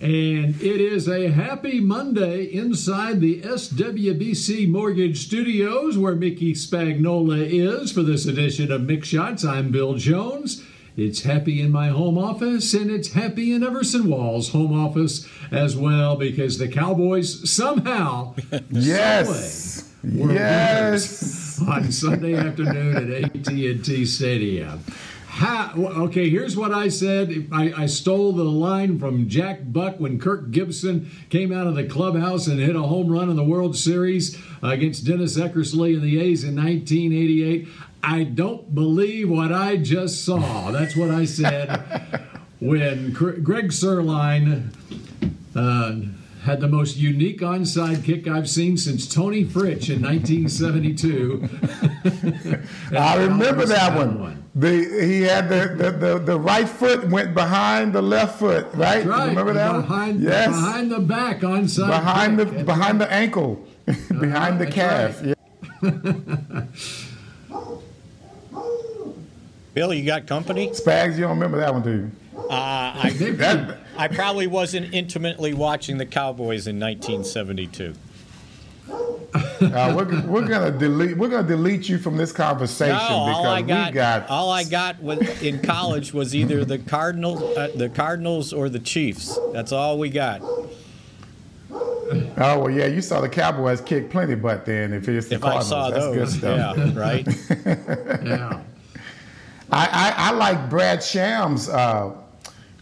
And it is a happy Monday inside the SWBC Mortgage Studios where Mickey Spagnola is for this edition of Mick Shots. I'm Bill Jones. It's happy in my home office and it's happy in Everson Wall's home office as well because the Cowboys somehow, Yes. some way, Yes. on Sunday afternoon at AT&T Stadium. Ha, okay, here's what I said. I, I stole the line from Jack Buck when Kirk Gibson came out of the clubhouse and hit a home run in the World Series against Dennis Eckersley and the A's in 1988. I don't believe what I just saw. That's what I said when Greg Zuerlein uh, had the most unique onside kick I've seen since Tony Fritsch in 1972. I remember that one. The he had the, the, the, the right foot went behind the left foot, right? That's right. Remember that behind, one? Yes. Behind the back onside. behind the kick. behind the ankle, behind the calf. right. Yeah. Bill, you got company? Spags, you don't remember that one, do you? Uh, I, That, I probably wasn't intimately watching the Cowboys in 1972. Uh, we're, we're gonna delete we're gonna delete you from this conversation No, all because I got, we got all I got was, in college was either the Cardinals, uh, the Cardinals or the Chiefs. That's all we got. oh well yeah you saw the Cowboys kick plenty butt then if it's the If I Cardinals saw that's good those, stuff. yeah, right. Yeah. I, I, I like Brad Sham's uh,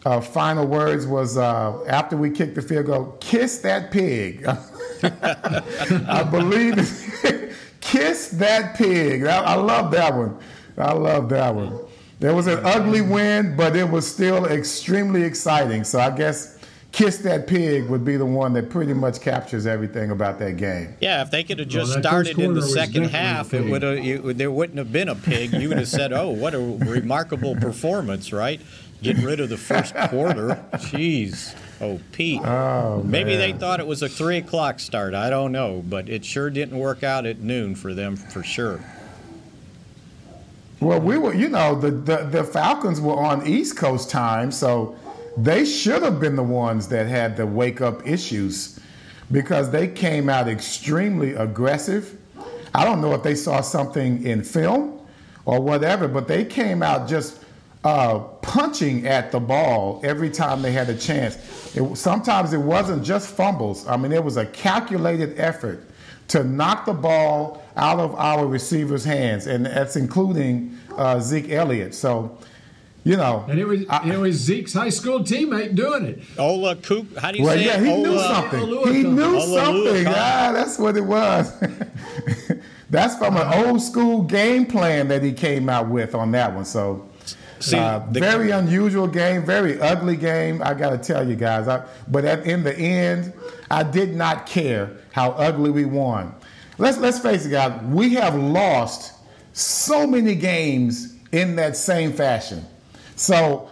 uh, final words was uh, after we kicked the field goal, kiss that pig. I believe it. kiss that pig. I, I love that one. I love that one. There was an ugly win, but it was still extremely exciting. So I guess kiss that pig would be the one that pretty much captures everything about that game. Yeah, if they could have just that first started in the second half, it would have you, there wouldn't have been a pig. You would have said, "Oh, what a remarkable performance!" Right? Getting rid of the first quarter. Jeez. Oh, Pete. Oh, Maybe they thought it was a three o'clock start. I don't know, but it sure didn't work out at noon for them for sure. Well, we were, you know, the, the, the Falcons were on East Coast time, so they should have been the ones that had the wake up issues because they came out extremely aggressive. I don't know if they saw something in film or whatever, but they came out just uh, punching at the ball every time they had a chance. It, sometimes it wasn't just fumbles, I mean, it was a calculated effort to knock the ball out of our receivers' hands, and that's including uh, Zeke Elliott. So, you know, And it was I- it was Zeke's high school teammate doing it. Oluokun. How do you well, say yeah, it? he knew something. Ola- He knew Ola- something. Ola- Ah, that's what it was. that's from an old school game plan that he came out with on that one. So. See, Uh, the- very unusual game, very ugly game. I got to tell you guys. I, but at, in the end, I did not care how ugly we won. Let's let's face it, guys. We have lost so many games in that same fashion. So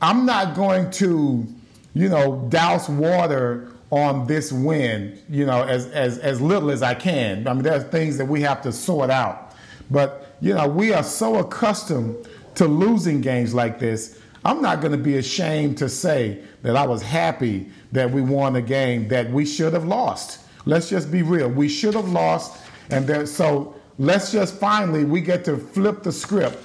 I'm not going to, you know, douse water on this win, you know, as as as little as I can. I mean, there are things that we have to sort out. But you know, we are so accustomed to losing games like this. I'm not going to be ashamed to say that I was happy that we won a game that we should have lost. Let's just be real. We should have lost, and there, so let's just finally we get to flip the script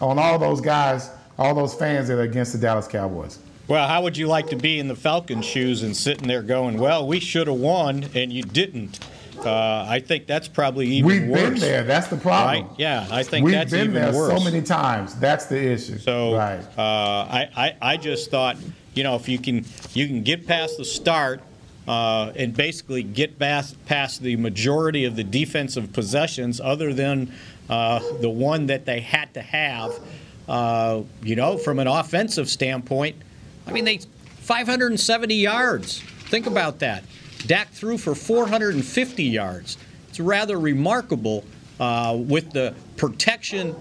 on all those guys, all those fans that are against the Dallas Cowboys. Well, how would you like to be in the Falcons' shoes and sitting there going, "Well, we should have won and you didn't"? Uh, I think that's probably even We've worse. been there. That's the problem. Right? Yeah, I think We've that's been even there worse. so many times. That's the issue. So right. uh, I, I I just thought, you know, if you can you can get past the start uh, and basically get past past the majority of the defensive possessions, other than uh, the one that they had to have, uh, you know, from an offensive standpoint, I mean they 570 yards. Think about that. Dak threw for 450 yards. It's rather remarkable uh, with the protection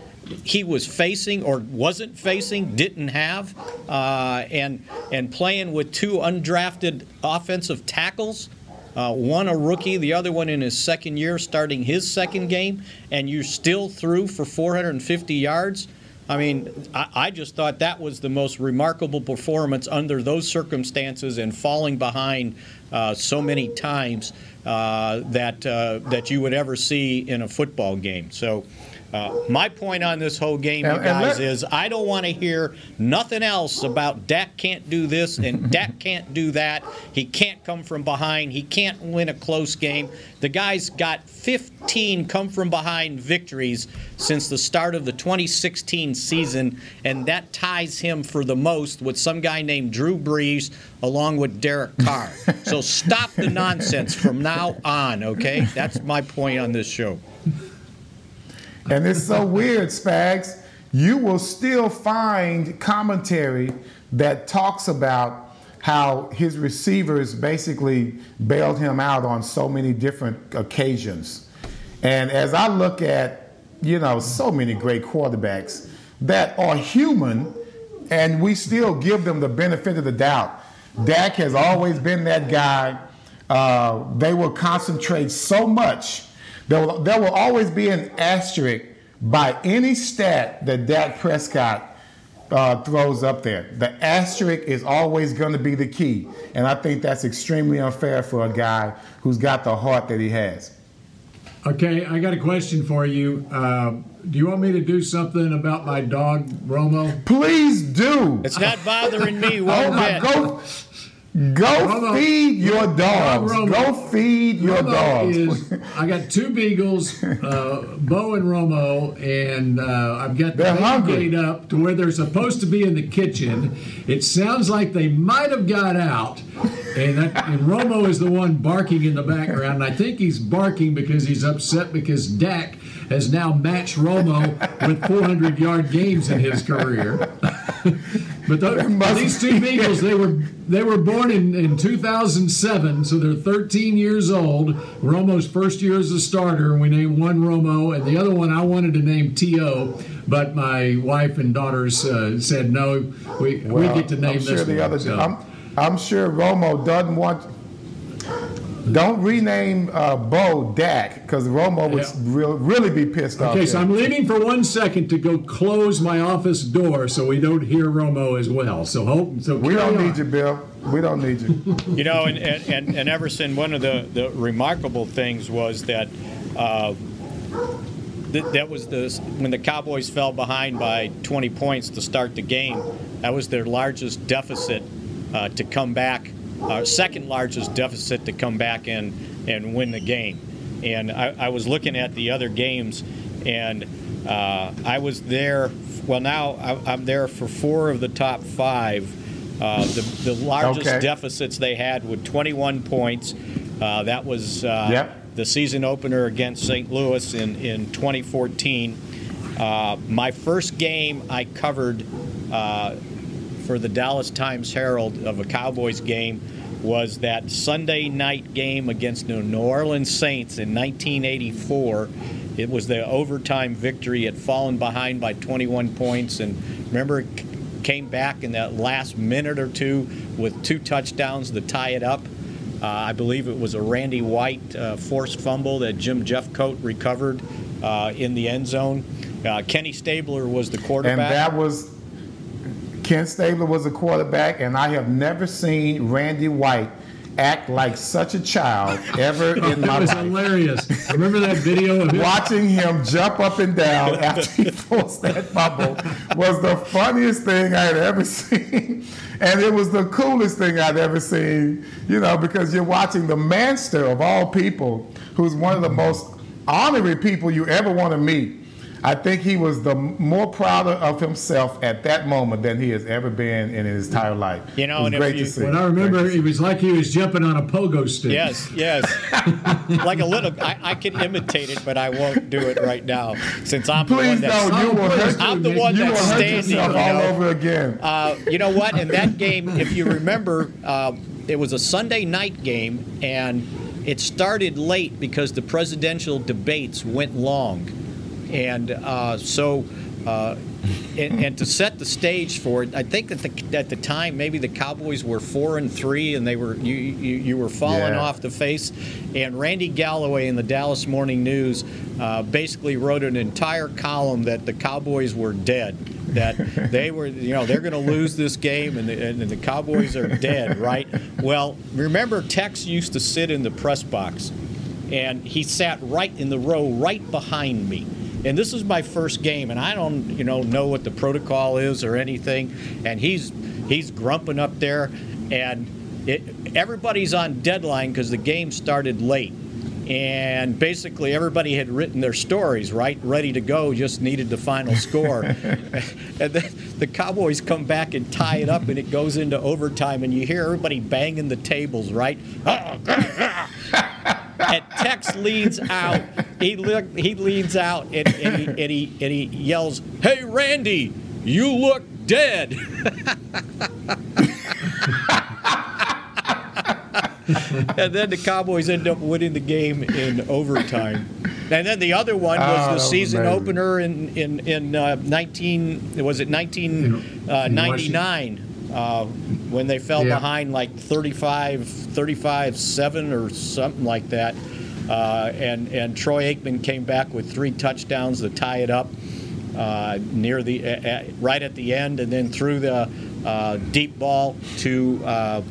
he was facing or wasn't facing, didn't have, uh, and and playing with two undrafted offensive tackles. Uh, one a rookie, the other one in his second year, starting his second game, and you still threw for 450 yards. I mean, I, I, just thought that was the most remarkable performance under those circumstances and falling behind uh, so many times uh, that uh, that you would ever see in a football game. So. Uh, my point on this whole game, you guys, is I don't want to hear nothing else about Dak can't do this and Dak can't do that. He can't come from behind. He can't win a close game. The guy's got 15 come from behind victories since the start of the 2016 season, and that ties him for the most with some guy named Drew Brees along with Derek Carr. so stop the nonsense from now on, okay? That's my point on this show. And it's so weird, Spags. You will still find commentary that talks about how his receivers basically bailed him out on so many different occasions. And as I look at, you know, so many great quarterbacks that are human, and we still give them the benefit of the doubt. Dak has always been that guy. Uh, they will concentrate so much there will, there will always be an asterisk by any stat that Dak Prescott uh, throws up there. The asterisk is always going to be the key. And I think that's extremely unfair for a guy who's got the heart that he has. Okay, I got a question for you. Uh, do you want me to do something about my dog, Romo? Please do. It's not bothering me one oh my, bit. Go, Go feed your dogs. Go feed your dogs. Is, I got two beagles, uh, Bo and Romo, and uh, I've got the gate up to where they're supposed to be in the kitchen. It sounds like they might have got out, and, that, and Romo is the one barking in the background. And I think he's barking because he's upset because Dak has now matched Romo with 400 yard games in his career. but the, these two Beagles, they were they were born in, in 2007, so they're 13 years old. Romo's first year as a starter, and we named one Romo, and the other one I wanted to name T.O., but my wife and daughters uh, said no, we, well, we get to name I'm sure this the. Other, so. I'm, I'm sure Romo doesn't want don't rename uh, Bo Dak because Romo would yeah. really be pissed okay, off. Okay, so I'm leaving for one second to go close my office door so we don't hear Romo as well. So hope. So we don't on. need you, Bill. We don't need you. you know, and, and, and Everson, one of the, the remarkable things was that. Uh, that was the when the Cowboys fell behind by 20 points to start the game. That was their largest deficit uh, to come back our second largest deficit to come back and, and win the game. And I, I was looking at the other games, and uh, I was there. Well, now I, am there for four of the top five. Uh, the, the largest okay. deficits they had with 21 points. Uh, that was uh, yep. the season opener against St. Louis in, in 2014. Uh, my first game I covered uh, for the Dallas Times Herald of a Cowboys game was that Sunday night game against the New Orleans Saints in 1984. It was the overtime victory. It fallen behind by 21 points, and remember, it came back in that last minute or two with two touchdowns to tie it up. Uh, I believe it was a Randy White uh, forced fumble that Jim Jeffcoat recovered uh, in the end zone. Uh, Kenny Stabler was the quarterback. And that was Ken Stabler was a quarterback, and I have never seen Randy White act like such a child ever in my life. That was hilarious. Remember that video of him? Watching him jump up and down after he forced that bubble was the funniest thing I had ever seen. And it was the coolest thing I'd ever seen, you know, because you're watching the manster of all people, who's one of the most honorary people you ever want to meet I think he was the more prouder of himself at that moment than he has ever been in his entire life. You know, and great you, to see. When I remember, it was like he was jumping on a pogo stick. Yes, yes. like a little. I, I, can imitate it, but I won't do it right now since I'm Please the one that's. No, you will hurt, I'm the one you that's will standing. Hurt you know, all over again. Uh, you know what? In that game, if you remember. Uh, it was a Sunday night game, and it started late because the presidential debates went long, and uh, so. Uh, and, and, to set the stage for it, I think that the, at the time maybe the Cowboys were four and three, and they were you you, you were falling yeah. off the face. And Randy Galloway in the Dallas Morning News uh, basically wrote an entire column that the Cowboys were dead, that they were you know they're going to lose this game, and the, and the Cowboys are dead, right? Well, remember Tex used to sit in the press box, and he sat right in the row right behind me and this is my first game, and I don't, you know, know what the protocol is or anything. And he's he's grumping up there, and it, everybody's on deadline because the game started late. And basically, everybody had written their stories, right, ready to go, just needed the final score. and then the Cowboys come back and tie it up, and it goes into overtime, and you hear everybody banging the tables, right? and Tex leads out. He look, he leans out and, and, he, and, he, and he yells, "Hey, Randy, you look dead." and then the Cowboys end up winning the game in overtime. And then the other one was oh, the season opener in in in uh, 19 was it 1999 uh, when they fell yeah. behind like 35 35 7 or something like that. Uh, and and Troy Aikman came back with three touchdowns to tie it up uh, near the uh, right at the end, and then threw the uh, deep ball to uh,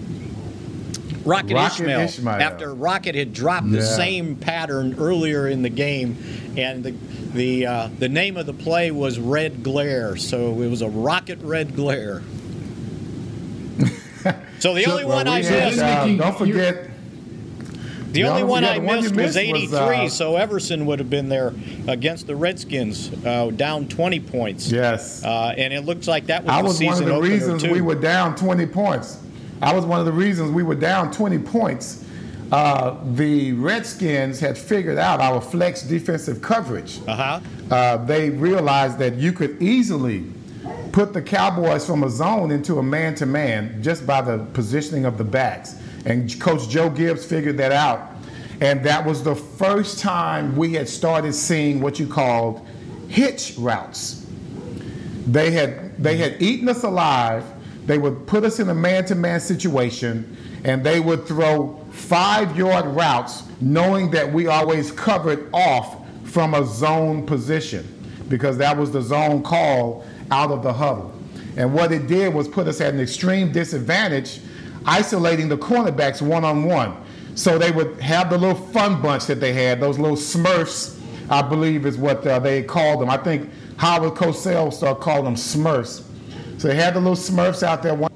Rocket, Rocket Ismail, Ismail, after Rocket had dropped yeah. the same pattern earlier in the game, and the the uh, the name of the play was Red Glare, so it was a Rocket Red Glare. So the so, only well, one I missed. don't forget the, the only, one I missed, was 83, was, uh, so Everson would have been there against the Redskins, uh, down 20 points. Yes. Uh, and it looks like that was, the season. I was one of the reasons too. we were down 20 points. I was one of the reasons we were down 20 points. Uh, the Redskins had figured out our flex defensive coverage. Uh-huh. Uh, they realized that you could easily put the Cowboys from a zone into a man-to-man just by the positioning of the backs. And Coach Joe Gibbs figured that out. And that was the first time we had started seeing what you called hitch routes. They had, they had eaten us alive. They would put us in a man to man situation, and they would throw five yard routes, knowing that we always covered off from a zone position because that was the zone call out of the huddle. And what it did was put us at an extreme disadvantage isolating the cornerbacks one on one. So they would have the little fun bunch that they had, those little Smurfs, I believe is what uh, they called them. I think Howard Cosell started calling them Smurfs. So they had the little Smurfs out there, one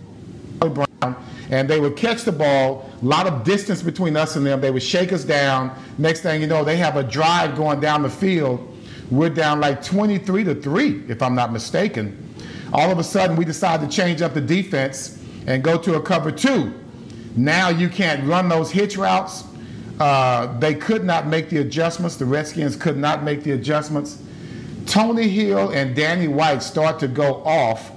Brown, and they would catch the ball, a lot of distance between us and them. They would shake us down. Next thing you know, they have a drive going down the field. We're down like 23 to 3, if I'm not mistaken. All of a sudden, we decide to change up the defense and go to a cover two. Now you can't run those hitch routes. Uh, they could not make the adjustments. The Redskins could not make the adjustments. Tony Hill and Danny White start to go off.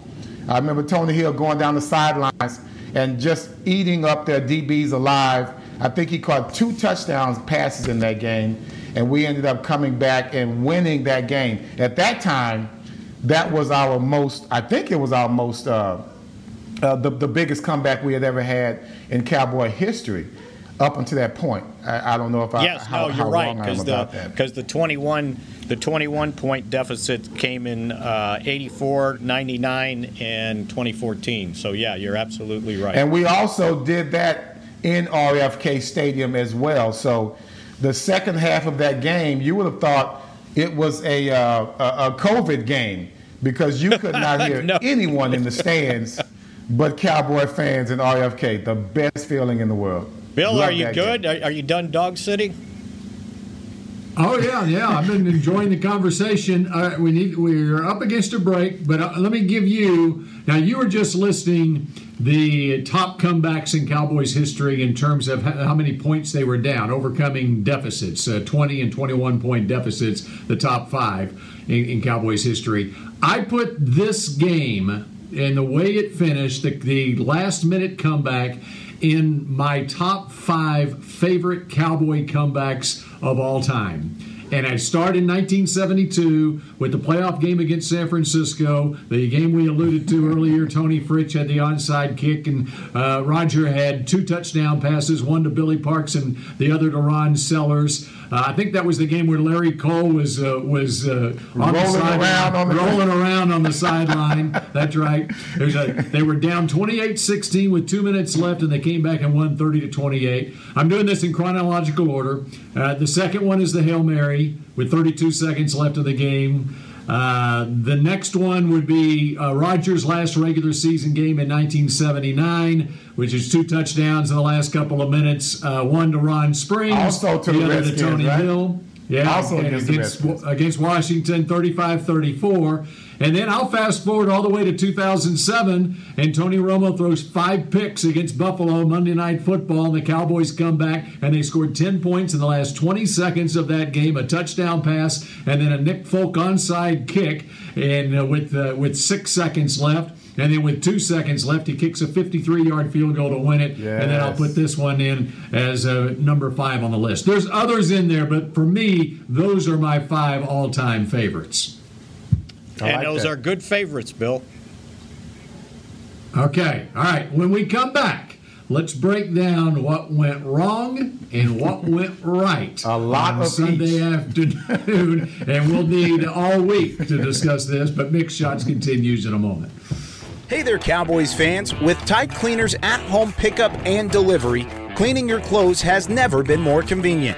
I remember Tony Hill going down the sidelines and just eating up their DBs alive. I think he caught two touchdowns passes in that game, and we ended up coming back and winning that game. At that time, that was our most, I think it was our most uh, uh, the, the biggest comeback we had ever had in Cowboy history up until that point. I, I don't know if I yes, how, no, you're right because the because the 21 the 21 point deficit came in uh, 84, 99, and 2014. So yeah, you're absolutely right. And we also did that in RFK Stadium as well. So the second half of that game, you would have thought it was a uh, a, a COVID game because you could not hear no. anyone in the stands but Cowboy fans and RFK, the best feeling in the world. Bill, Love are you good? Are, are you done dog sitting? Oh yeah, yeah. I've been enjoying the conversation. Uh, we need we're up against a break, but uh, let me give you now. You were just listing the top comebacks in Cowboys history in terms of how many points they were down, overcoming deficits, uh, 20 and 21 point deficits, the top five in, in Cowboys history. I put this game and the way it finished, the, the last minute comeback, in my top five favorite Cowboy comebacks of all time. And I start in 1972 with the playoff game against San Francisco, the game we alluded to earlier. Tony Fritsch had the onside kick, and uh, Roger had two touchdown passes, one to Billy Parks and the other to Ron Sellers. Uh, I think that was the game where Larry Cole was uh, was uh, on Rolling the sideline, around on the- rolling around on the sideline. That's right. A, they were down 28-16 with two minutes left, and they came back and won 30 to 28. I'm doing this in chronological order. Uh, the second one is the Hail Mary with 32 seconds left of the game. Uh, the next one would be uh, Rogers' last regular season game in 1979, which is two touchdowns in the last couple of minutes. Uh, one to Ron Springs, Also to the other Redskins, to Tony right? Hill. Yeah, Also against against, against Washington, 35-34. And then I'll fast forward all the way to 2007, and Tony Romo throws five picks against Buffalo Monday Night Football, and the Cowboys come back, and they scored 10 points in the last 20 seconds of that game, a touchdown pass, and then a Nick Folk onside kick, and uh, with uh, with six seconds left. And then with two seconds left, he kicks a 53-yard field goal to win it. And then I'll put this one in as uh, number five on the list. There's others in there, but for me, those are my five all-time favorites. I and like those that. are good favorites, Bill. Okay, all right. When we come back, let's break down what went wrong and what went right. A lot on of Sunday each. afternoon, and we'll need all week to discuss this. But Mick Shots continues in a moment. Hey there, Cowboys fans. With Tide Cleaners at home pickup and delivery, cleaning your clothes has never been more convenient.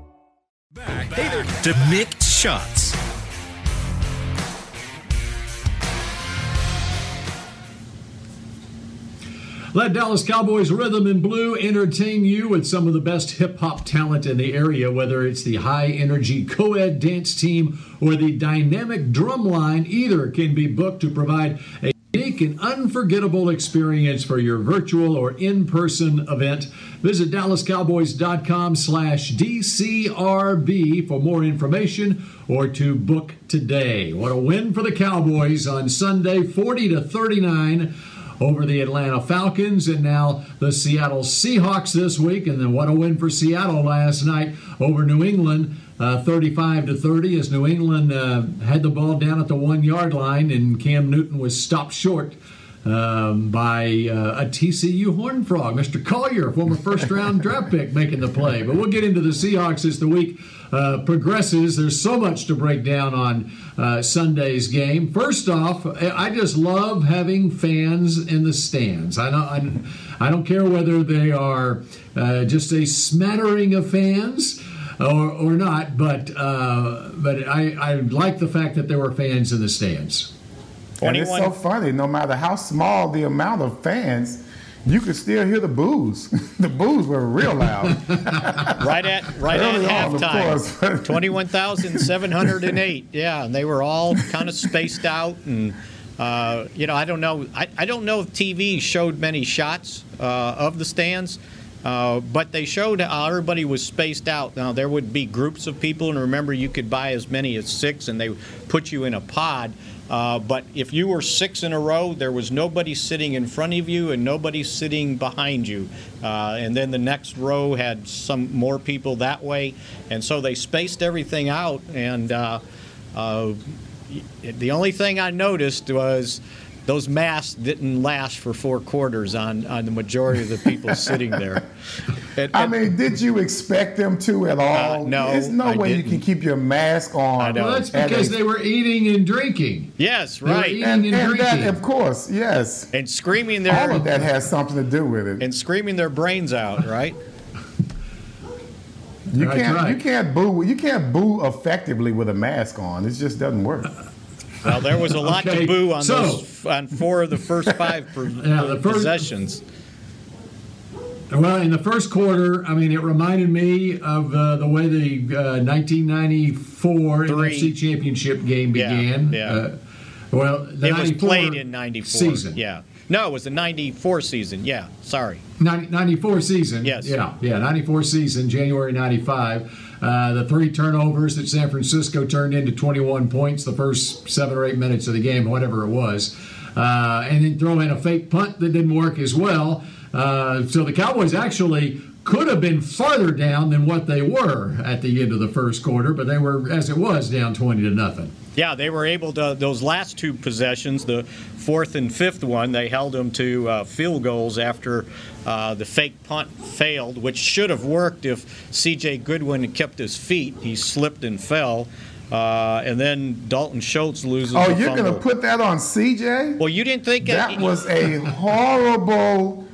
To Mick Shots. Let Dallas Cowboys Rhythm and Blue entertain you with some of the best hip hop talent in the area, whether it's the high energy co ed dance team or the dynamic drum line. Either can be booked to provide a unique and unforgettable experience for your virtual or in person event. Visit DallasCowboys.com slash DCRB for more information or to book today. What a win for the Cowboys on Sunday, 40 to 39 over the Atlanta Falcons and now the Seattle Seahawks this week. And then what a win for Seattle last night over New England, uh, 35 to 30, as New England uh, had the ball down at the one yard line and Cam Newton was stopped short. Um, by uh, a TCU Horn Frog, Mr. Collier, former first round draft pick, making the play. But we'll get into the Seahawks as the week uh, progresses. There's so much to break down on uh, Sunday's game. First off, I just love having fans in the stands. I don't, I, I don't care whether they are uh, just a smattering of fans. Or, or not, but uh, but I, I like the fact that there were fans in the stands. And it's so funny. No matter how small the amount of fans, you could still hear the boos. the boos were real loud. right at right Early at halftime. Twenty-one thousand seven hundred and eight. Yeah, and they were all kind of spaced out, and uh, you know, I don't know. I, I don't know if TV showed many shots uh, of the stands. Uh, but they showed how everybody was spaced out. Now there would be groups of people, and remember, you could buy as many as six, and they put you in a pod. Uh, but if you were six in a row, there was nobody sitting in front of you and nobody sitting behind you. Uh, and then the next row had some more people that way. And so they spaced everything out. And uh, uh, the only thing I noticed was those masks didn't last for four quarters on, on the majority of the people sitting there. And- I mean, did you expect them to at all? Uh, no, There's no I way you didn't. can keep your mask on. I know. Well, that's because a- they were eating and drinking. yes, They were right. eating and, and, and that, drinking. of course, yes. And screaming their All their of that has something to do with it. and screaming their brains out, right? You That's can't right. you can't boo you can't boo effectively with a mask on. It just doesn't work. Well, there was a lot Okay, to boo on so- those on four of the first five per, Yeah, the first- possessions. Well, in the first quarter, I mean, it reminded me of uh, the way the uh, 1994 Three. NFC Championship game began. yeah. Uh, well, the It was played in '94. season. Yeah. No, it was the '94 season. Yeah. Sorry. 90, 94 season. Yes. Yeah, yeah, 94 season, January 95. Uh, the three turnovers that San Francisco turned into 21 points the first seven or eight minutes of the game, whatever it was. Uh, and then throw in a fake punt that didn't work as well. Uh, so the Cowboys actually could have been farther down than what they were at the end of the first quarter, but they were, as it was, down 20 to nothing. Yeah, they were able to. Those last two possessions, the fourth and fifth one, they held them to uh, field goals after uh, the fake punt failed, which should have worked if C.J. Goodwin had kept his feet. He slipped and fell, uh, and then Dalton Schultz loses. Oh, the you're gonna put that on CJ? Well, you didn't think That was a horrible,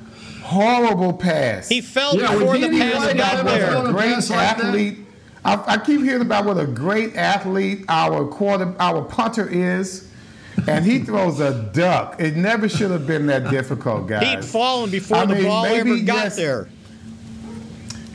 horrible pass. he fell Yeah, before the pass White got got what there. there. a great pass like athlete. I, I keep hearing about what a great athlete our quarter, our punter is, and he throws a duck. It never should have been that difficult, guys. He'd fallen before I the mean, ball ever got yes. there.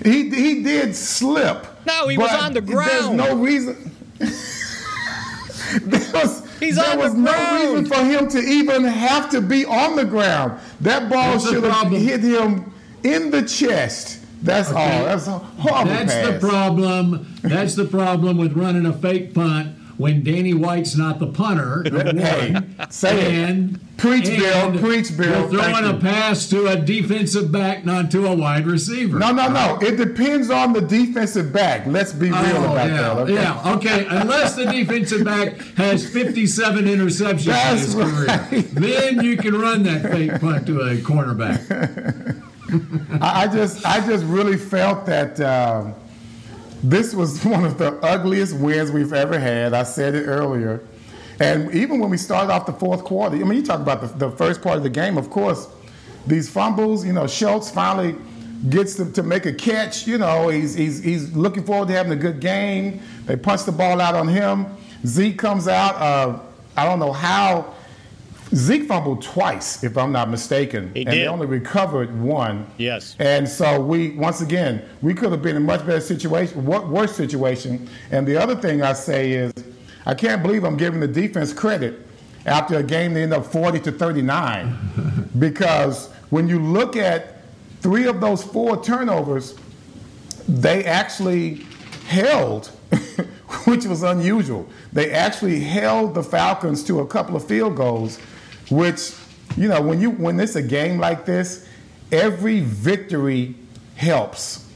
He he did slip. No, he was on the ground. There's ground. no reason. there was, He's there on the was no ground. reason for him to even have to be on the ground. That ball That's should have hit him in the chest. That's all. That's a horrible That's pass. the problem. That's the problem with running a fake punt when Danny White's not the punter. Hey, say it. and, Preach, Bill. Preach, Bill. You're throwing a pass to a defensive back, not to a wide receiver. No, no, no. It depends on the defensive back. Let's be real Oh, about yeah, that. Okay? yeah, okay. Unless the defensive back has 57 interceptions That's in his career, right. then you can run that fake punt to a cornerback. I, I just, I just really felt that um, this was one of the ugliest wins we've ever had. I said it earlier, and even when we started off the fourth quarter, I mean, you talk about the, the first part of the game. Of course, these fumbles. You know, Schultz finally gets to, to make a catch. You know, he's, he's he's looking forward to having a good game. They punch the ball out on him. Zeke comes out. Uh, I don't know how. Zeke fumbled twice, if I'm not mistaken, He and did. they only recovered one. Yes. And so we, once again, we could have been in a much better situation, what worse situation. And the other thing I say is, I can't believe I'm giving the defense credit after a game they end up 40 to 39, because when you look at three of those four turnovers, they actually held, which was unusual. They actually held the Falcons to a couple of field goals, which, you know, when you when it's a game like this, every victory helps.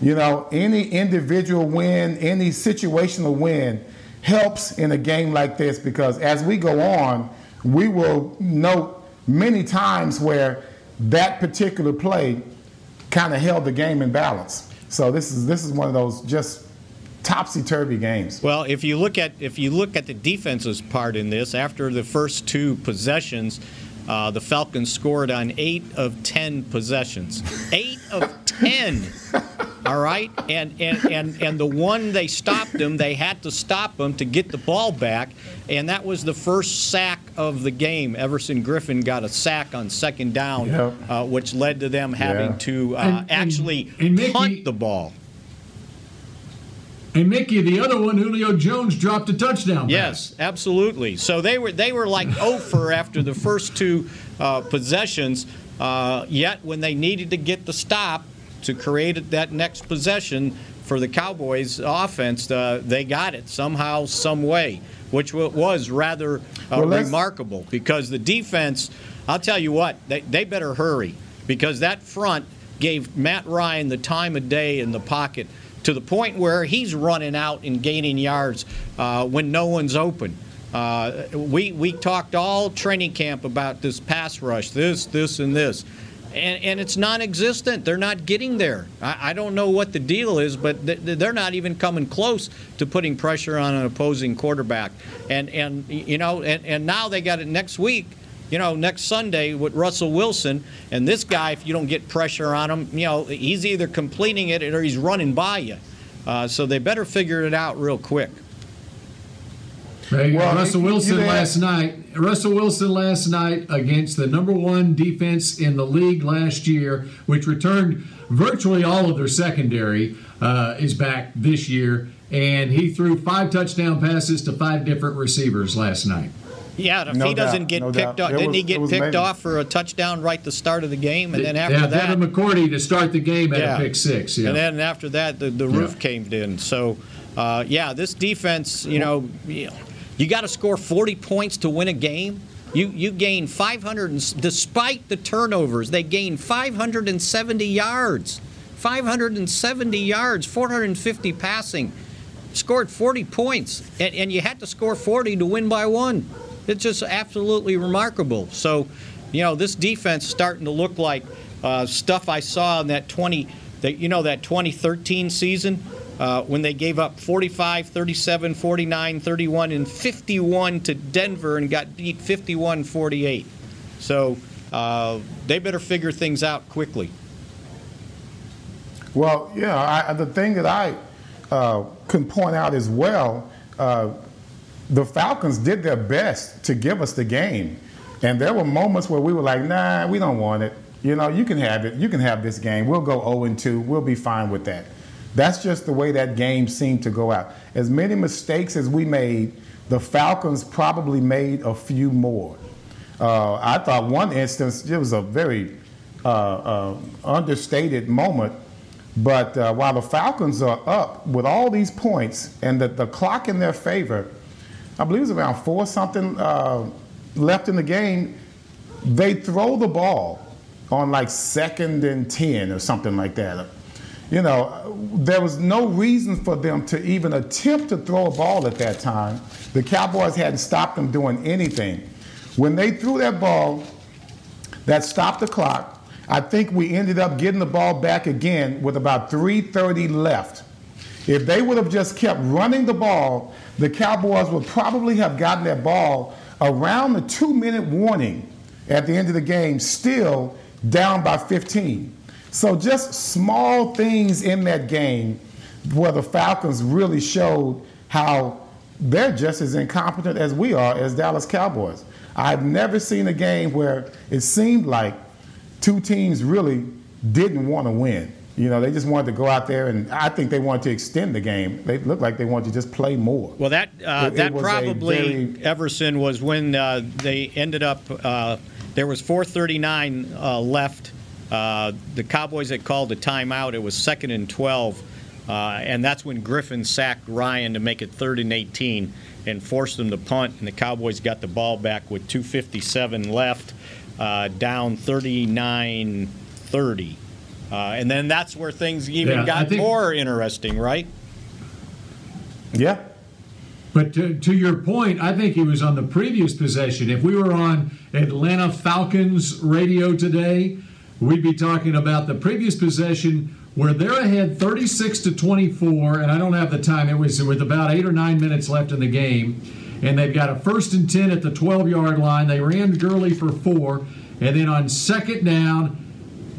You know, any individual win, any situational win helps in a game like this because as we go on, we will note many times where that particular play kind of held the game in balance. So this is this is one of those just topsy turvy games. Well, if you look at if you look at the defense's part in this, after the first two possessions, uh, the Falcons scored on eight of ten possessions. Eight of ten. All All right, and and and and the one they stopped them, they had to stop them to get the ball back, and that was the first sack of the game. Everson Griffen got a sack on second down, Yep. uh, which led to them having Yeah. to uh, And- and- actually and Mickey- punt the ball. And Mickey, the other one, Julio Jones dropped a touchdown. pass. Yes, absolutely. So they were they were like over after the first two uh, possessions. Uh, yet when they needed to get the stop to create that next possession for the Cowboys offense, uh, they got it somehow, some way, which was rather uh, Well, remarkable because the defense. I'll tell you what, they, they better hurry because that front gave Matt Ryan the time of day in the pocket to the point where he's running out and gaining yards uh, when no one's open. Uh, we we talked all training camp about this pass rush, this, this, and this, and, and it's non-existent. They're not getting there. I, I don't know what the deal is, but th- they're not even coming close to putting pressure on an opposing quarterback. And and you know, and, and now they got it next week you know, next Sunday with Russell Wilson. And this guy, if you don't get pressure on him, you know, he's either completing it or he's running by you. Uh, so they better figure it out real quick. There. Well, Russell you- you Wilson there? last night. Russell Wilson last night against the number one defense in the league last year, which returned virtually all of their secondary, uh, is back this year, and he threw five touchdown passes to five different receivers last night. Yeah, if No he doesn't doubt, get no picked doubt. off, It didn't was- he get picked amazing. off for a touchdown right at the start of the game? And then after yeah, that, Devin McCourty to start the game at Yeah. a pick six. Yeah. And then after that, the, the roof caved in. So, uh, yeah, this defense, you know, you, you got to score 40 points to win a game. You you gain 500, and, despite the turnovers, they gained 570 yards. 570 yards, 450 passing, scored 40 points, and, and you had to score 40 to win by one. It's just absolutely remarkable. So, you know, this defense starting to look like uh, stuff I saw in that 20, that you know, that 2013 season uh, when they gave up 45, 37, 49, 31, and 51 to Denver and got beat 51 48. So uh, they better figure things out quickly. Well, yeah, I, the thing that I uh, can point out as well, uh, the Falcons did their best to give us the game. And there were moments where we were like, nah, we don't want it. You know, you can have it. You can have this game. We'll go 0 2. We'll be fine with that. That's just the way that game seemed to go out. As many mistakes as we made, the Falcons probably made a few more. Uh, I thought one instance, it was a very uh, uh, understated moment, but uh, while the Falcons are up with all these points and the, the clock in their favor, I believe it was around four something uh, left in the game, they throw the ball on like second and 10 or something like that. You know, there was no reason for them to even attempt to throw a ball at that time. The Cowboys hadn't stopped them doing anything. When they threw that ball, that stopped the clock. I think we ended up getting the ball back again with about 3:30 left. If they would have just kept running the ball, the Cowboys would probably have gotten that ball around the two-minute warning at the end of the game, still down by 15. So just small things in that game where the Falcons really showed how they're just as incompetent as we are as Dallas Cowboys. I've never seen a game where it seemed like two teams really didn't want to win. You know, they just wanted to go out there, and I think they wanted to extend the game. They looked like they wanted to just play more. Well, that uh, It- that probably very- Everson was when uh, they ended up. Uh, there was 4:39 uh, left. Uh, the Cowboys had called a timeout. It was second and 12, uh, and that's when Griffen sacked Ryan to make it third and 18 and forced them to punt. And the Cowboys got the ball back with 2:57 left, uh, down 39-30. Uh, and then that's where things even Yeah, got think- more interesting, right? Yeah. But to, to your point, I think he was on the previous possession. If we were on Atlanta Falcons radio today, we'd be talking about the previous possession where they're ahead 36 to 24, and I don't have the time. It was with about eight or nine minutes left in the game, and they've got a first and 10 at the 12 yard line. They ran Gurley for four, and then on second down,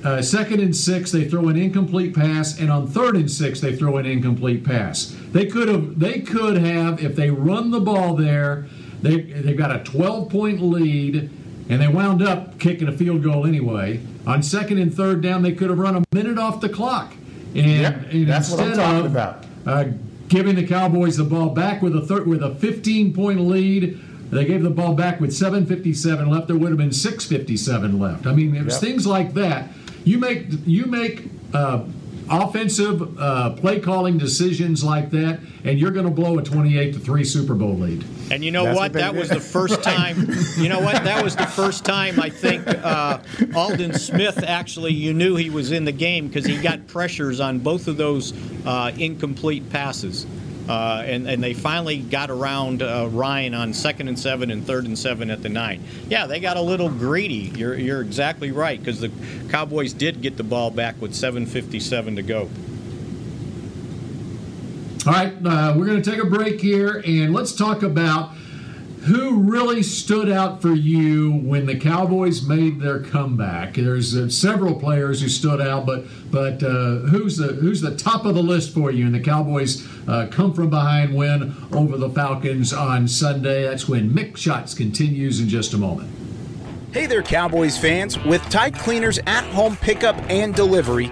uh, second and six, they throw an incomplete pass, and on third and six, they throw an incomplete pass. They could have, they could have, if they run the ball there, they they've got a 12 point lead, and they wound up kicking a field goal anyway. On second and third down, they could have run a minute off the clock, and, Yep, and that's what I'm instead talking of about. uh, giving the Cowboys the ball back with a thir- with a 15 point lead. They gave the ball back with 7:57 left. There would have been 6:57 left. I mean, it was Yep. things like that. You make you make uh, offensive uh, play calling decisions like that, and you're going to blow a 28 to three Super Bowl lead. And you know That's what? what that was the first time. You know what? That was the first time I think uh, Aldon Smith actually. You knew he was in the game because he got pressures on both of those uh, incomplete passes. Uh, and, and they finally got around uh, Ryan on second and seven and third and seven at the nine. Yeah, they got a little greedy. You're, you're exactly right because the Cowboys did get the ball back with 7:57 to go. All right, uh, we're going to take a break here, and let's talk about who really stood out for you when the Cowboys made their comeback. There's uh, several players who stood out, but but uh, who's the who's the top of the list for you? And the Cowboys uh, come from behind win over the Falcons on Sunday. That's when Mick Shots continues in just a moment. Hey there, Cowboys fans. With Tide Cleaners at home pickup and delivery,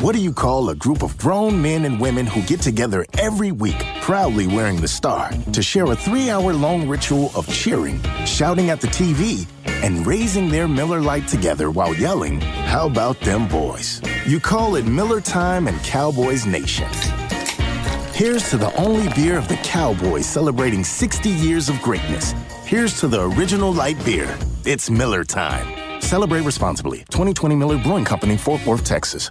What do you call a group of grown men and women who get together every week, proudly wearing the star, to share a three hour long ritual of cheering, shouting at the TV, and raising their Miller Lite together while yelling, How about them boys? You call it Miller Time and Cowboys Nation. Here's to the only beer of the Cowboys celebrating 60 years of greatness. Here's to the original light beer. It's Miller Time. Celebrate responsibly. 2020 Miller Brewing Company, Fort Worth, Texas.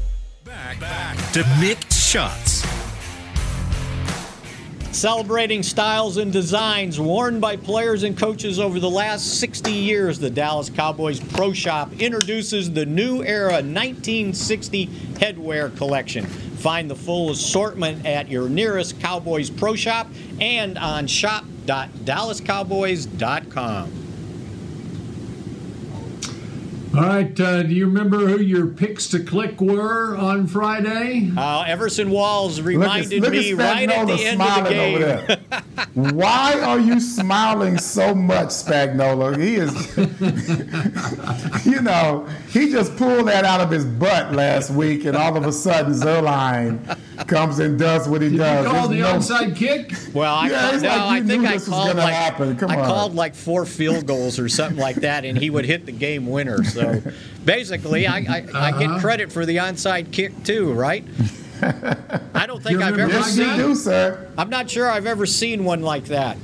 Back to Mick Shots. Celebrating styles and designs worn by players and coaches over the last 60 years, the Dallas Cowboys Pro Shop introduces the new era 1960 headwear collection. Find the full assortment at your nearest Cowboys Pro Shop and on shop.dallascowboys.com. All right, uh, do you remember who your picks to click were on Friday? Uh, Everson Walls reminded look at me right at the end of the game. over there. Why are you smiling so much, Spagnola? He is, you know, he just pulled that out of his butt last week, and all of a sudden, Zuerlein comes and does what he Did does. you call There's the no- onside kick? Well, I, Yeah, called, no, like I think I called like happen. Come I on. called like four field goals or something like that, and he would hit the game winner. So basically, I, I, I get Uh-huh. credit for the onside kick too, right? I don't think I've ever Yes, you seen. do, sir. I'm not sure I've ever seen one like that.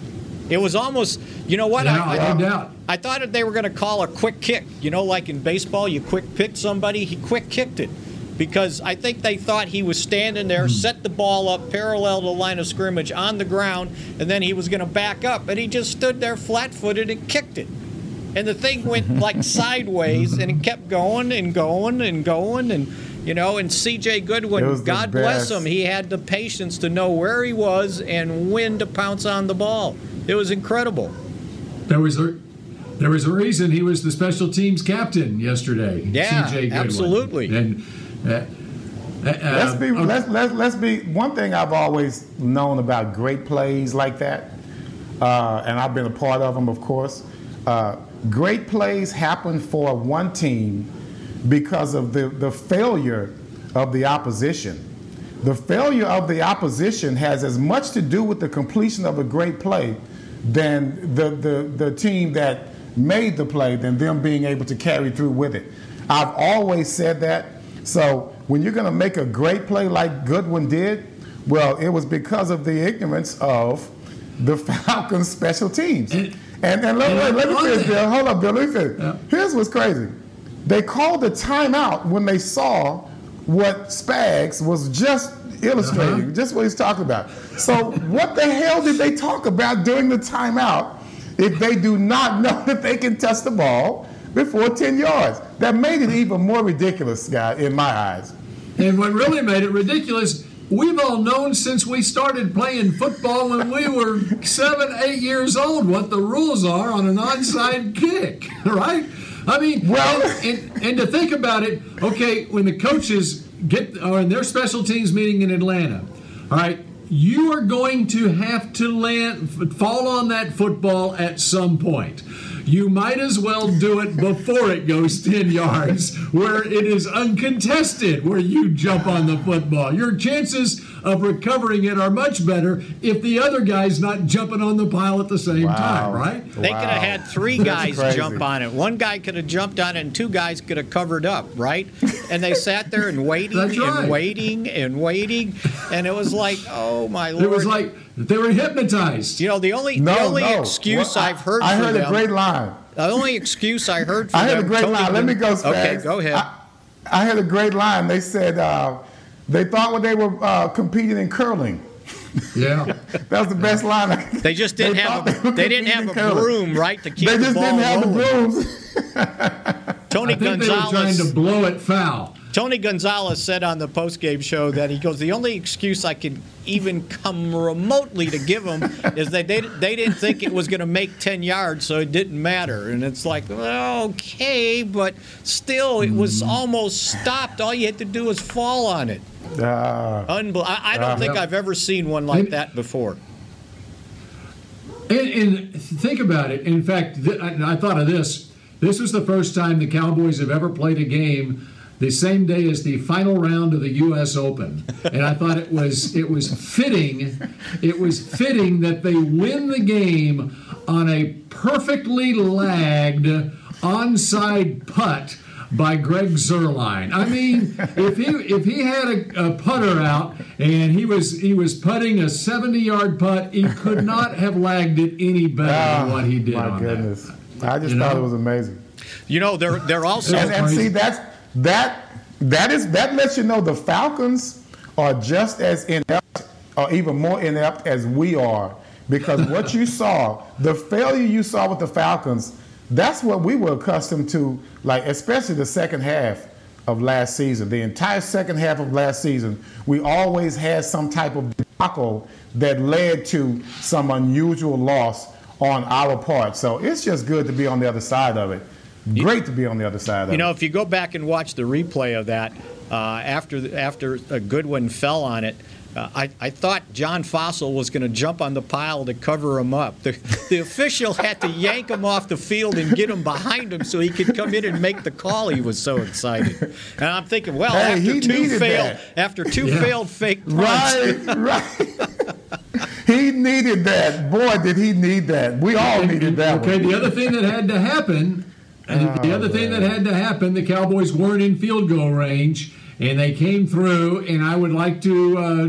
It was almost, you know what? Yeah, I, I, no doubt. I thought that they were going to call a quick kick. You know, like in baseball, you quick pick somebody. He quick kicked it because I think they thought he was standing there, set the ball up parallel to the line of scrimmage on the ground, and then he was going to back up, and he just stood there flat-footed and kicked it. And the thing went like sideways, and it kept going and going and going, and You know, and C.J. Goodwin, God bless him, he had the patience to know where he was and when to pounce on the ball. It was incredible. There was a there was a reason he was the special teams captain yesterday. Yeah, CJ Goodwin. absolutely. And uh, let's be okay. let's, let's let's be one thing I've always known about great plays like that, uh, and I've been a part of them, of course. Uh, great plays happen for one team because of the, the failure of the opposition. The failure of the opposition has as much to do with the completion of a great play than the, the, the team that made the play than them being able to carry through with it. I've always said that. So when you're going to make a great play like Goodwin did, well, it was because of the ignorance of the Falcons special teams. And, and, let, and let me on finish, Bill. Hold up, Bill. Let me finish. Here's what's crazy. They called the timeout when they saw what Spags was just illustrating, Uh-huh. just what he's talking about. So what the hell did they talk about during the timeout if they do not know that they can touch the ball before 10 yards? That made it even more ridiculous, guy, in my eyes. And what really made it ridiculous, we've all known since we started playing football when we were seven, eight years old what the rules are on an onside kick, right? I mean, well, and, and, and to think about it, okay, when the coaches get are in their special teams meeting in Atlanta, all right, you are going to have to land fall on that football at some point. You might as well do it before it goes 10 yards, where it is uncontested, where you jump on the football. Your chances of recovering it are much better if the other guy's not jumping on the pile at the same time, right? They could have had three guys jump on it. One guy could have jumped on it, and two guys could have covered up, right? And they sat there and waiting right. and waiting and waiting, and it was like, oh my lord! It was like they were hypnotized. You know, the only No, the only no. excuse Well, I- I've heard. I for heard a great line. The only excuse I heard. For I heard a great Tony line. Let me go, Spags. Okay, go ahead. I, I heard a great line. They said uh, they thought when they were uh, competing in curling. Yeah, that was the best line. I- They just didn't They have thought they a, they didn't have a curling. broom, right, to keep They the just ball didn't have the rolling. brooms. Tony I think they were trying to blow it foul. Tony Gonzalez said on the postgame show that he goes, the only excuse I can even come remotely to give them is that they, they didn't think it was going to make 10 yards, so it didn't matter. And it's like, okay, but still, it was Mm. almost stopped. All you had to do was fall on it. Uh, Unbel- I, I don't Uh, think. I've ever seen one like that before. And, and think about it. In fact, th- I, I thought of this. This was the first time the Cowboys have ever played a game the same day as the final round of the U.S. Open, and I thought it was it was fitting. It was fitting that they win the game on a perfectly lagged onside putt by Greg Zuerlein. I mean, if he if he had a, a putter out and he was he was putting a 70 yard putt, he could not have lagged it any better than what he did Ah, my on goodness. I just You thought know? it was amazing. You know, they're, they're also. and, and see that's that that is that lets you know the Falcons are just as inept or even more inept as we are. Because what you saw the failure you saw with the Falcons that's what we were accustomed to like especially the second half of last season. The entire second half of last season we always had some type of debacle that led to some unusual loss on our part. So it's just good to be on the other side of it great to be on the other side of that. You know, if you go back and watch the replay of that, uh, after after a Goodwin fell on it, uh, I, I thought John Fassel was going to jump on the pile to cover him up. The, the official had to yank him off the field and get him behind him so he could come in and make the call. He was so excited. And I'm thinking, well, Hey, after two failed that. after two Yeah. failed fake punts, Right, right. he needed that. Boy, did he need that. We all needed that Okay, one. the other thing that had to happen, and the other thing that had to happen, the Cowboys weren't in field goal range, and they came through. And I would like to uh,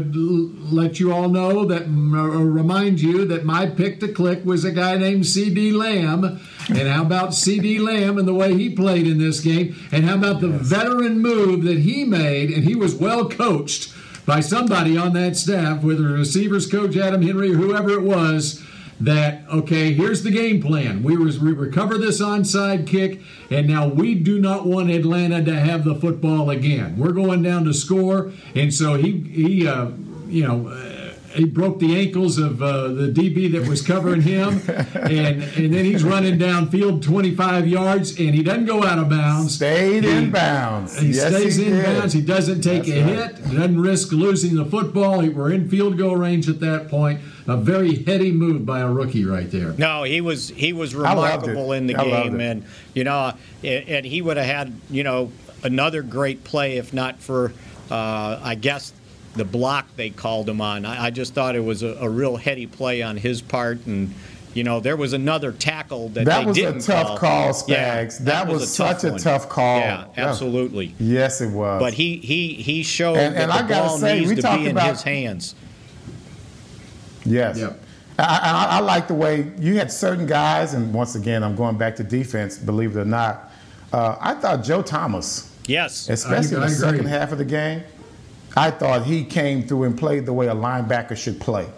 let you all know that, remind you that my pick to click was a guy named CeeDee Lamb. And how about CeeDee Lamb and the way he played in this game? And how about the veteran move that he made? And he was well coached by somebody on that staff, whether receivers coach Adam Henry or whoever it was that okay, here's the game plan. We was we recover this onside kick, and now we do not want Atlanta to have the football again. We're going down to score, and so he he uh, you know. Uh, he broke the ankles of uh, the DB that was covering him, and and then he's running downfield 25 yards, and he doesn't go out of bounds. Stayed He- in bounds. He Yes, stays he in did. bounds. He doesn't take That's a right. hit. Doesn't risk losing the football. We're in field goal range at that point. A very heady move by a rookie right there. No, he was he was remarkable in the I game, and you know, and and he would have had you know another great play if not for uh, I guess the block they called him on. I, I just thought it was a, a real heady play on his part, and you know there was another tackle that, they didn't That they was a didn't tough call, Spags. Yeah, that, was, such a one. tough call. Yeah, absolutely. Yes, it was. But he he he showed And- that and the I gotta ball say, needs we to talked be in about- his hands. Yes. I, I, I like the way you had certain guys, and once again, I'm going back to defense, believe it or not. Uh, I thought Joe Thomas, Yes, especially in the second half of the game, I thought he came through and played the way a linebacker should play.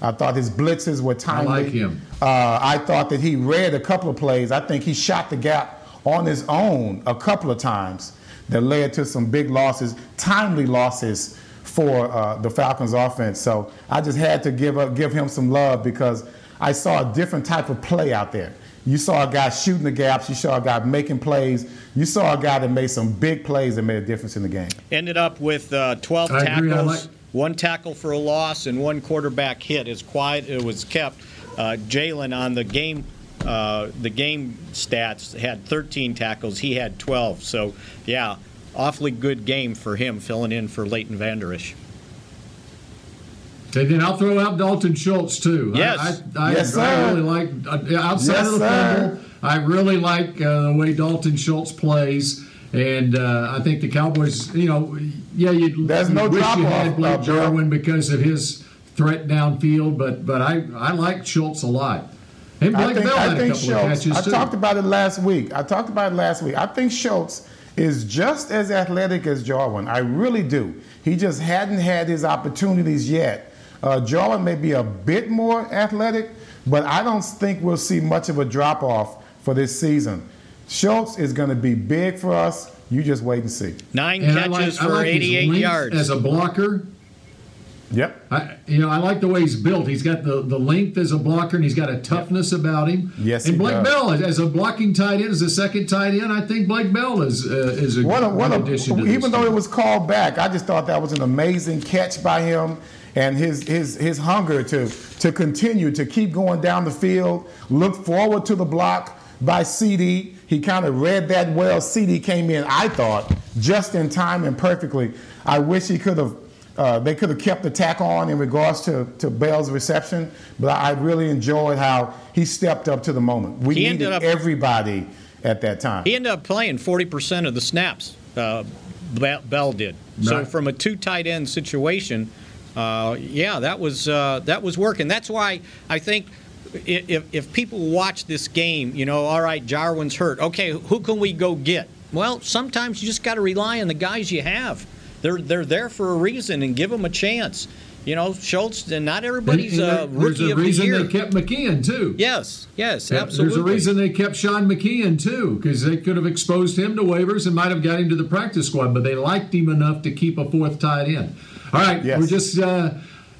I thought his blitzes were timely. I like him. Uh, I thought that he read a couple of plays. I think he shot the gap on his own a couple of times that led to some big losses, timely losses for uh, the Falcons offense. So I just had to give up, give him some love because I saw a different type of play out there. You saw a guy shooting the gaps. You saw a guy making plays. You saw a guy that made some big plays that made a difference in the game. Ended up with uh, 12 I tackles, like- one tackle for a loss, and one quarterback hit. As quiet it was kept. Uh, Jalen on the game, uh, the game stats had 13 tackles. He had 12. So yeah, awfully good game for him, filling in for Leighton Vander Esch. And then I'll throw out Dalton Schultz too. I- Yes. I, I, Yes, I sir. really like uh, outside Yes, of the sir. fumble. I really like uh, the way Dalton Schultz plays, and uh, I think the Cowboys. You know, yeah, you There's you no wish you drop-off, had Blake Bill. Jarwin because of his threat downfield, but but I I like Schultz a lot. And Blake I think, Bell I had a think couple of Schultz. catches I talked about it last week. I talked about it last week. I think Schultz is just as athletic as Jarwin. I really do. He just hadn't had his opportunities yet. Uh, Jarwin may be a bit more athletic, but I don't think we'll see much of a drop off for this season. Schultz is going to be big for us. You just wait and see. Nine And catches like- for like 88 yards. as a blocker. Yep. I, you know, I like the way he's built. He's got the, the length as a blocker, and he's got a toughness about him. Yes, and he Blake does. Bell as- as a blocking tight end, as a second tight end, I think Blake Bell is uh, is a What a, what good a, addition to this even though team. it was called back, I just thought that was an amazing catch by him and his his his hunger to to continue to keep going down the field, look forward to the block by CeeDee. He kind of read that well. CeeDee came in, I thought, just in time and perfectly. I wish he could have. Uh, they could have kept the tack on in regards to, to Bell's reception, but I really enjoyed how he stepped up to the moment. We He ended needed up- everybody at that time. He ended up playing 40% of the snaps. Uh, Bell did. So Right. from a two tight end situation, uh, yeah, that was uh, that was working. That's why I think if if people watch this game, you know, all right, Jarwin's hurt. Okay, who can we go get? Well, sometimes you just got to rely on the guys you have. They're they're there for a reason and give them a chance. You know, Schultz, and not everybody's And- a and there- rookie There's a of the reason they kept McKeon too. Yes, yes, Yeah, absolutely. There's a reason they kept Sean McKeon too, because they could have exposed him to waivers and might have got him to the practice squad, but they liked him enough to keep a fourth tight end. All right, we're just uh,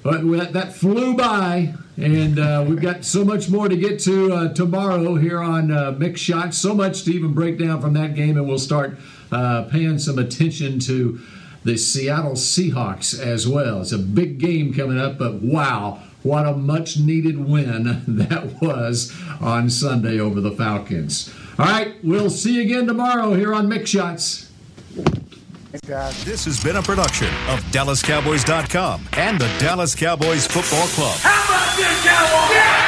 but that, that flew by, and uh, we've got so much more to get to uh, tomorrow here on uh, Mick Shots. So much to even break down from that game, and we'll start uh, paying some attention to the Seattle Seahawks as well. It's a big game coming up, but wow, what a much needed win that was on Sunday over the Falcons. All right, we'll see you again tomorrow here on Mick Shots. This has been a production of DallasCowboys.com and the Dallas Cowboys Football Club. How about this, Cowboys?